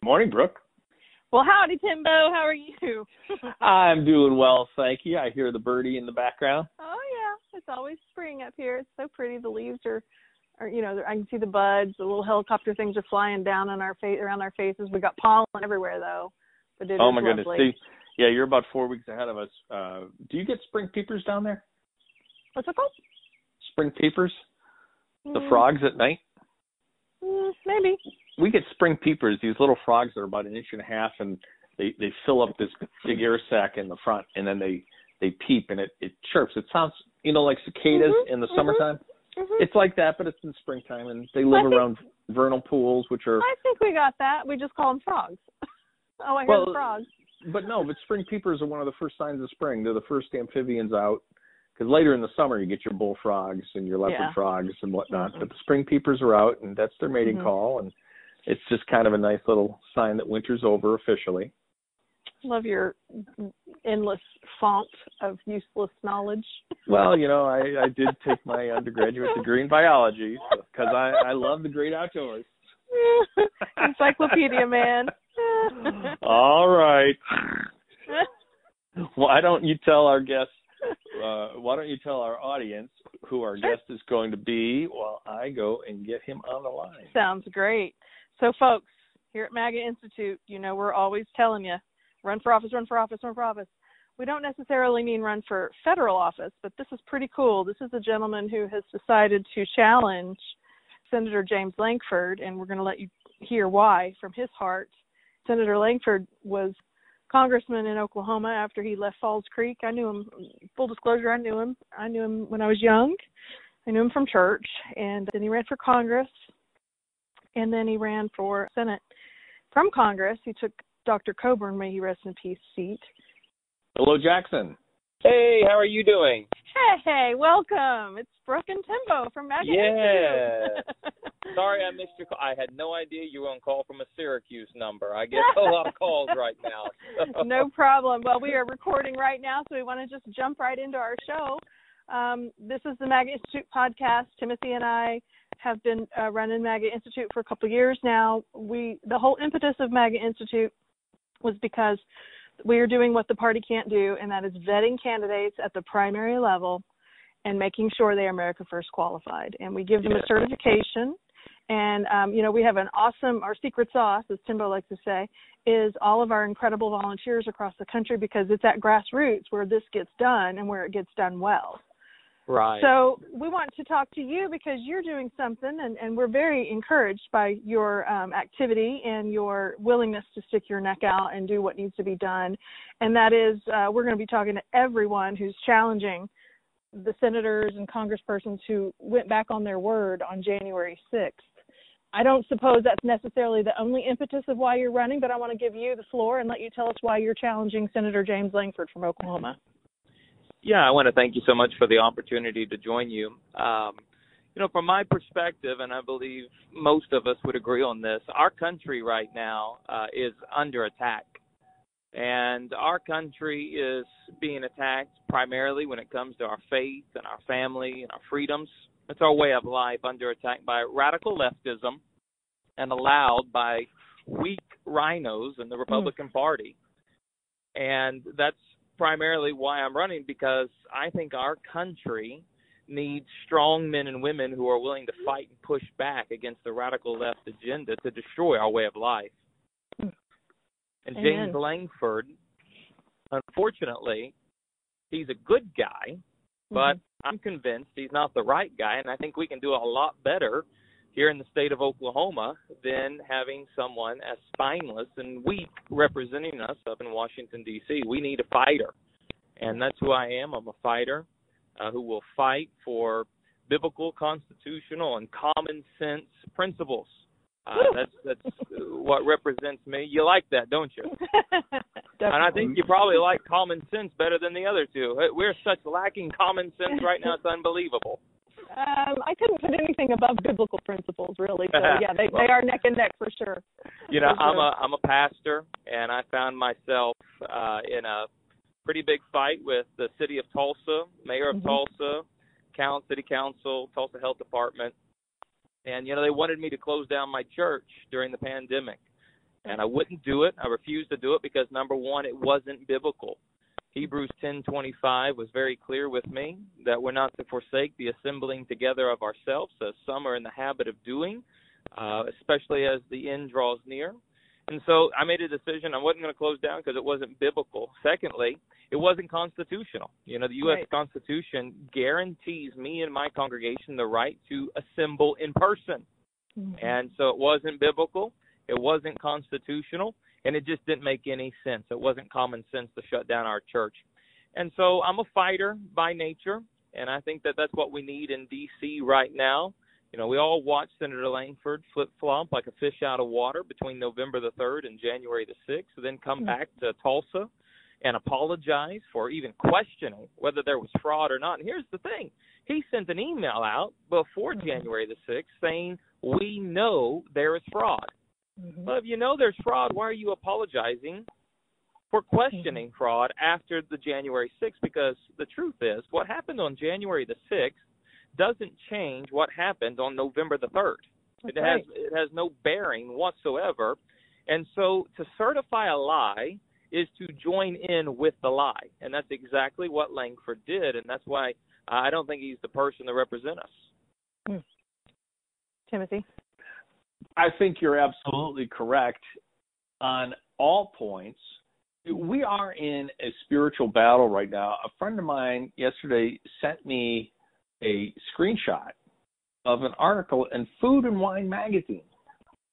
Good morning, Brooke. Well, howdy, Timbo. How are you? I'm doing well, thank you. I hear the birdie in the background. Oh, yeah. It's always spring up here. It's so pretty. The leaves are are you know, I can see the buds. The little helicopter things are flying down on our face around our faces. We got pollen everywhere though, but it oh my goodness! See, yeah, you're about four weeks ahead of us. Uh, do you get spring peepers down there? What's it called? Spring peepers. The Mm, frogs at night. mm, maybe. We get spring peepers. These little frogs that are about an inch and a half, and they they fill up this big air sac in the front, and then they they peep, and it it chirps. It sounds you know like cicadas Mhm, in the summertime. Mhm. It's like that, but it's in springtime, and they live think- around vernal pools, which are. I think we got that. We just call them frogs. oh, I Well, the frogs. But no, but spring peepers are one of the first signs of spring. They're the first amphibians out. Because later in the summer, you get your bullfrogs and your leopard Yeah. frogs and whatnot. Mhm. But the spring peepers are out, and that's their mating Mhm. call, and it's just kind of a nice little sign that winter's over officially. Love your endless font of useless knowledge. Well, you know, I, I did take my undergraduate degree in biology because I, I love the great outdoors. Encyclopedia man. All right. Why don't you tell our guests? Uh, why don't you tell our audience who our guest is going to be while I go and get him on the line? Sounds great. So, folks, here at MAGA Institute, you know, we're always telling you run for office, run for office, run for office. We don't necessarily mean run for federal office, but this is pretty cool. This is a gentleman who has decided to challenge Senator James Lankford, and we're going to let you hear why from his heart. Senator Lankford was congressman in Oklahoma after he left Falls Creek. I knew him. Full disclosure, I knew him. I knew him when I was young. I knew him from church, and then he ran for Congress, and then he ran for Senate from Congress. He took Dr. Coburn, may he rest in peace, seat. Hello, Jackson. Hey, how are you doing? Hey, hey, welcome. It's Brooke and Timbo from MAGA Yeah. Sorry I missed your call. I had no idea you were on call from a Syracuse number. I get a lot of calls right now. no problem. Well, we are recording right now, so we want to just jump right into our show. Um, this is the MAGA Institute podcast. Timothy and I have been uh, running MAGA Institute for a couple of years now. We the whole impetus of MAGA Institute was because we are doing what the party can't do, and that is vetting candidates at the primary level and making sure they are America First qualified. And we give them a certification. And um, you know, we have an awesome our secret sauce, as Timbo likes to say, is all of our incredible volunteers across the country because it's at grassroots where this gets done and where it gets done well. Right. So we want to talk to you because you're doing something, and, and we're very encouraged by your um, activity and your willingness to stick your neck out and do what needs to be done. And that is, uh, we're going to be talking to everyone who's challenging the senators and congresspersons who went back on their word on January 6th. I don't suppose that's necessarily the only impetus of why you're running, but I want to give you the floor and let you tell us why you're challenging Senator James Lankford from Oklahoma. Yeah, I want to thank you so much for the opportunity to join you. Um, you know, from my perspective, and I believe most of us would agree on this, our country right now uh, is under attack. And our country is being attacked primarily when it comes to our faith and our family and our freedoms. It's our way of life under attack by radical leftism and allowed by weak rhinos in the Republican Party. And that's primarily why I'm running because I think our country needs strong men and women who are willing to fight and push back against the radical left agenda to destroy our way of life. And James Lankford, unfortunately, he's a good guy, but mm-hmm. I'm convinced he's not the right guy, and I think we can do a lot better here in the state of Oklahoma than having someone as spineless and weak representing us up in Washington D.C. We need a fighter, and that's who I am. I'm a fighter uh, who will fight for biblical, constitutional, and common sense principles. Uh, that's that's what represents me. You like that, don't you? and I think you probably like common sense better than the other two. We're such lacking common sense right now; it's unbelievable. I couldn't put anything above biblical principles, really. So yeah, they they are neck and neck for sure. You know, For I'm a I'm a pastor, and I found myself uh, in a pretty big fight with the city of Tulsa, mayor of Mhm. Tulsa, count city council, Tulsa Health Department, and you know they wanted me to close down my church during the pandemic, and I wouldn't do it. I refused to do it because number one, it wasn't biblical. Hebrews 10:25 was very clear with me that we're not to forsake the assembling together of ourselves, as some are in the habit of doing, uh, especially as the end draws near. And so I made a decision. I wasn't going to close down because it wasn't biblical. Secondly, it wasn't constitutional. You know, the U.S. Right. Constitution guarantees me and my congregation the right to assemble in person. Mhm. And so it wasn't biblical, it wasn't constitutional, and it just didn't make any sense. It wasn't common sense to shut down our church. And so I'm a fighter by nature, and I think that that's what we need in D.C. right now. You know, we all watched Senator Lankford flip flop like a fish out of water between November the 3rd and January the 6th, and then come Mhm. back to Tulsa and apologize for even questioning whether there was fraud or not. And here's the thing he sent an email out before Mhm. January the 6th saying, We know there is fraud. Mhm. Well, if you know there's fraud, why are you apologizing for questioning fraud after the January 6th? Because the truth is, what happened on January the 6th doesn't change what happened on November the 3rd. That's it right. has it has no bearing whatsoever. And so to certify a lie is to join in with the lie. And that's exactly what Lankford did and that's why I don't think he's the person to represent us. Timothy. I think you're absolutely correct on all points. We are in a spiritual battle right now. A friend of mine yesterday sent me a screenshot of an article in Food and Wine magazine.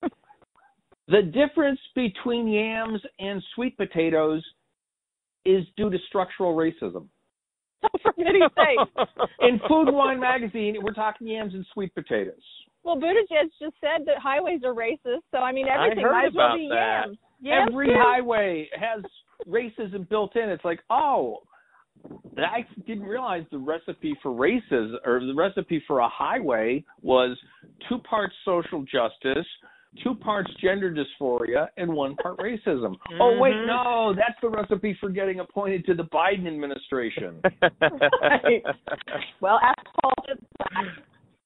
the difference between yams and sweet potatoes is due to structural racism. For pity's sake. In Food and Wine magazine, we're talking yams and sweet potatoes. Well, Buttigieg just said that highways are racist, so I mean everything heard might as well about be that. yams. Yams Every too. highway has racism built in. It's like, oh, I didn't realize the recipe for races or the recipe for a highway was two parts social justice, two parts gender dysphoria, and one part racism. Oh wait, Mhm. no, that's the recipe for getting appointed to the Biden administration. Right. Well, asphalt.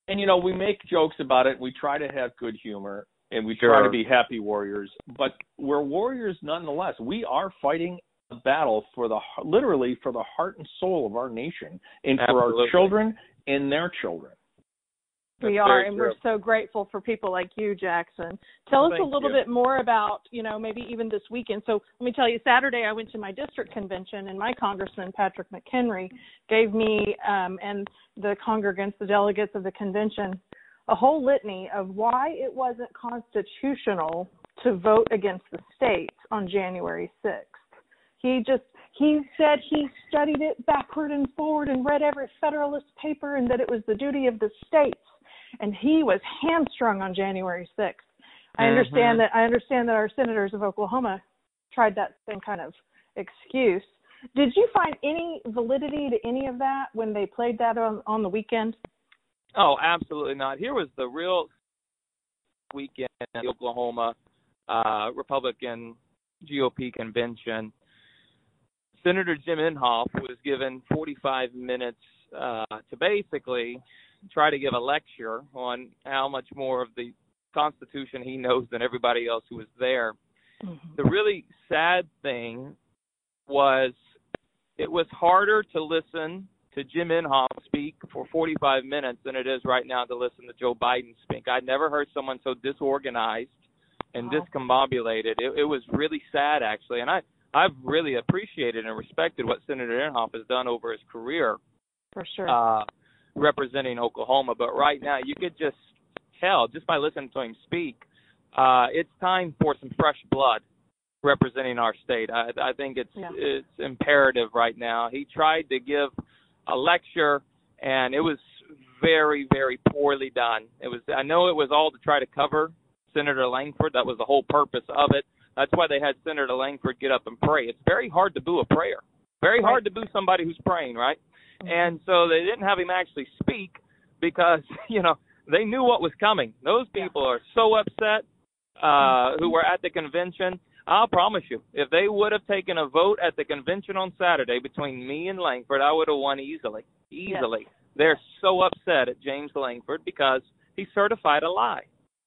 And you know, we make jokes about it. We try to have good humor and we try to be happy warriors, but we're warriors nonetheless. We are fighting a battle for the literally for the heart and soul of our nation and for our children and their children. We are, and true. we're so grateful for people like you, Jackson. Tell us a little you. bit more about, you know, maybe even this weekend. So let me tell you, Saturday I went to my district convention, and my congressman Patrick McHenry gave me um, and the congregants, the delegates of the convention, a whole litany of why it wasn't constitutional to vote against the states on January 6th. He just he said he studied it backward and forward and read every Federalist paper and that it was the duty of the states. And he was hamstrung on January 6th. I Mhm. understand that I understand that our senators of Oklahoma tried that same kind of excuse. Did you find any validity to any of that when they played that on on the weekend? Oh, absolutely not. Here was the real weekend in the Oklahoma uh, Republican GOP convention. Senator Jim Inhofe was given 45 minutes uh, to basically try to give a lecture on how much more of the Constitution he knows than everybody else who was there. The really sad thing was it was harder to listen to Jim Inhofe speak for 45 minutes than it is right now to listen to Joe Biden speak. I'd never heard someone so disorganized and Wow. discombobulated. It, it was really sad, actually, and I I've really appreciated and respected what Senator Inhofe has done over his career For sure. uh, representing Oklahoma. But right now, you could just tell just by listening to him speak, uh, it's time for some fresh blood representing our state. I, I think it's Yeah. it's imperative right now. He tried to give a lecture, and it was very very poorly done. It was I know it was all to try to cover Senator Lankford. That was the whole purpose of it. That's why they had Senator Lankford get up and pray. It's very hard to boo a prayer. Very hard to boo somebody who's praying, right? Mm-hmm. And so they didn't have him actually speak because, you know, they knew what was coming. Those people yeah. are so upset uh who were at the convention. I'll promise you, if they would have taken a vote at the convention on Saturday between me and Lankford, I would have won easily. Easily. Yes. They're so upset at James Lankford because he certified a lie.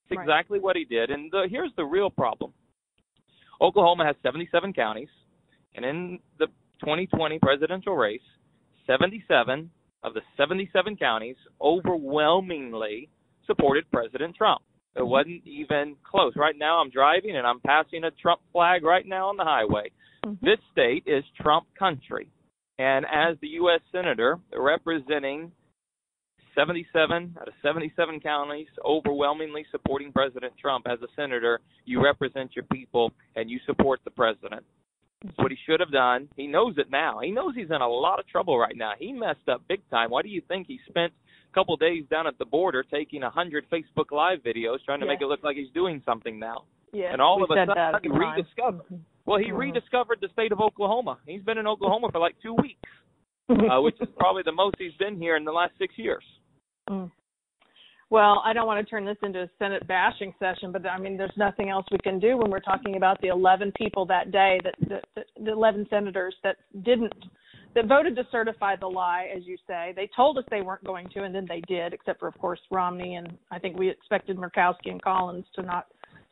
It's right. exactly what he did. And the, here's the real problem Oklahoma has 77 counties, and in the 2020 presidential race, 77 of the 77 counties overwhelmingly supported President Trump. It wasn't even close. Right now, I'm driving and I'm passing a Trump flag right now on the highway. Mm-hmm. This state is Trump country. And as the U.S. Senator representing 77 out of 77 counties overwhelmingly supporting President Trump as a senator, you represent your people and you support the president. What he should have done. He knows it now. He knows he's in a lot of trouble right now. He messed up big time. Why do you think he spent a couple days down at the border taking a hundred Facebook Live videos trying to make it look like he's doing something now? Yeah, and all of a sudden he rediscovered. Well, he mm-hmm. rediscovered the state of Oklahoma. He's been in Oklahoma for like two weeks, uh, which is probably the most he's been here in the last six years. Mm. Well, I don't want to turn this into a Senate bashing session, but I mean, there's nothing else we can do when we're talking about the 11 people that day, that the, the 11 senators that didn't, that voted to certify the lie, as you say. They told us they weren't going to, and then they did, except for, of course, Romney, and I think we expected Murkowski and Collins to not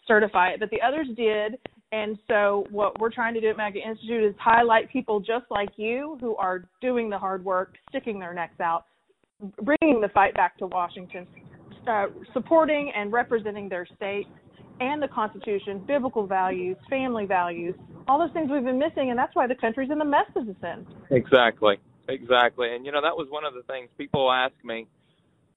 certify it, but the others did. And so, what we're trying to do at MAGA Institute is highlight people just like you who are doing the hard work, sticking their necks out, bringing the fight back to Washington, uh, supporting and representing their state and the Constitution, biblical values, family values, all those things we've been missing, and that's why the country's in the mess it's in. Exactly, exactly. And you know that was one of the things people ask me.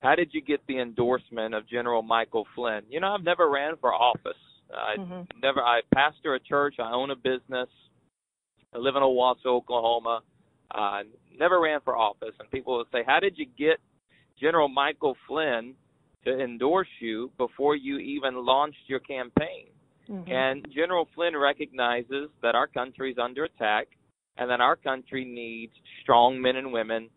How did you get the endorsement of General Michael Flynn? You know, I've never ran for office. I mm-hmm. never. I pastor a church. I own a business. I live in Owasso, Oklahoma. Uh, never ran for office, and people will say, "How did you get General Michael Flynn to endorse you before you even launched your campaign?" Mm-hmm. And General Flynn recognizes that our country is under attack, and that our country needs strong men and women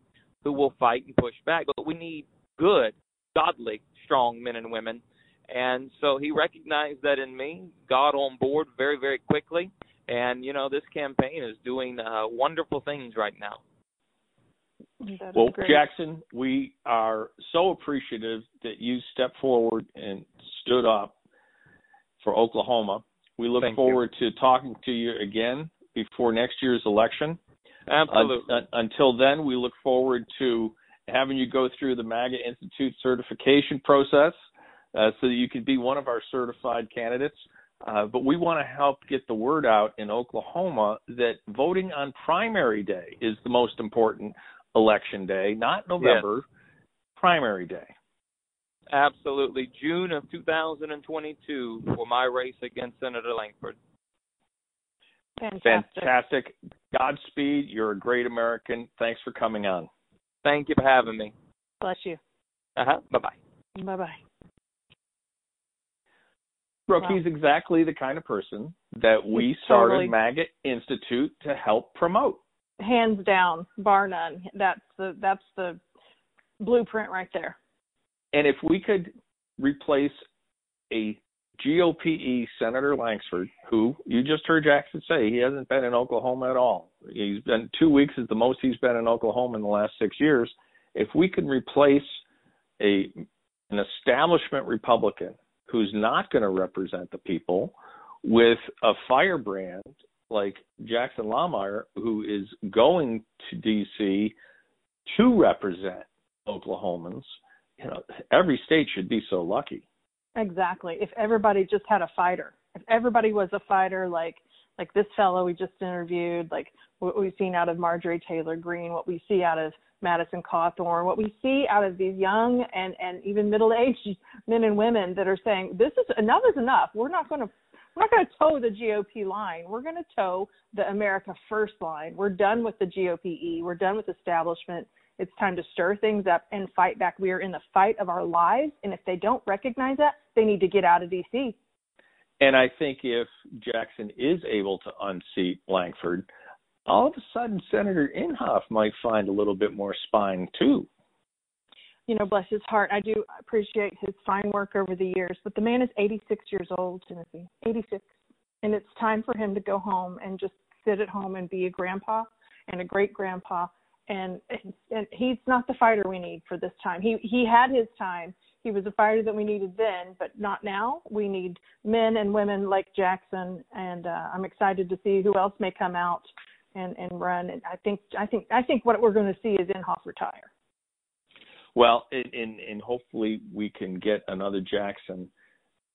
who will fight and push back. But we need good, godly, strong men and women. And so he recognized that in me, got on board very, very quickly. And, you know, this campaign is doing uh, wonderful things right now well, Jackson, we are so appreciative that you stepped forward and stood up for Oklahoma. We look Thank forward you. to talking to you again before next year's election. Absolutely. Uh, until then, we look forward to having you go through the MAGA Institute certification process uh, so that you can be one of our certified candidates. Uh, but we want to help get the word out in Oklahoma that voting on primary day is the most important election day, not November, yes. primary day. Absolutely. June of 2022 for my race against Senator Lankford. Fantastic. Fantastic. Godspeed. You're a great American. Thanks for coming on. Thank you for having me. Bless you. Uh huh. Bye bye. Bye bye. Brooke, wow. he's exactly the kind of person that we started totally... MAGA Institute to help promote hands down, bar none. That's the that's the blueprint right there. And if we could replace a GOPE Senator Lankford, who you just heard Jackson say he hasn't been in Oklahoma at all. He's been two weeks is the most he's been in Oklahoma in the last six years. If we can replace a an establishment Republican who's not going to represent the people with a firebrand like Jackson Lahmeyer, who is going to D.C. to represent Oklahomans, you know, every state should be so lucky. Exactly. If everybody just had a fighter, if everybody was a fighter, like like this fellow we just interviewed, like what we've seen out of Marjorie Taylor Greene, what we see out of Madison Cawthorn, what we see out of these young and and even middle aged men and women that are saying this is enough is enough. We're not going to we're not going to toe the GOP line. We're going to toe the America First line. We're done with the GOPE. We're done with establishment. It's time to stir things up and fight back. We are in the fight of our lives, and if they don't recognize that, they need to get out of DC. And I think if Jackson is able to unseat Lankford, all of a sudden Senator Inhofe might find a little bit more spine too. You know, bless his heart. I do appreciate his fine work over the years, but the man is 86 years old, Timothy. 86. And it's time for him to go home and just sit at home and be a grandpa and a great grandpa. And and he's not the fighter we need for this time. He he had his time. He was a fighter that we needed then, but not now. We need men and women like Jackson, and uh, I'm excited to see who else may come out and and run. And I think I think I think what we're going to see is Inhofe retire. Well, and and hopefully we can get another Jackson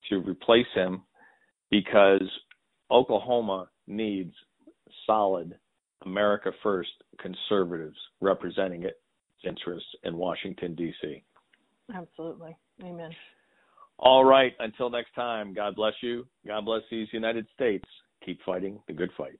to replace him because Oklahoma needs solid America First conservatives representing its interests in Washington D.C. Absolutely, amen. All right. Until next time. God bless you. God bless these United States. Keep fighting the good fight.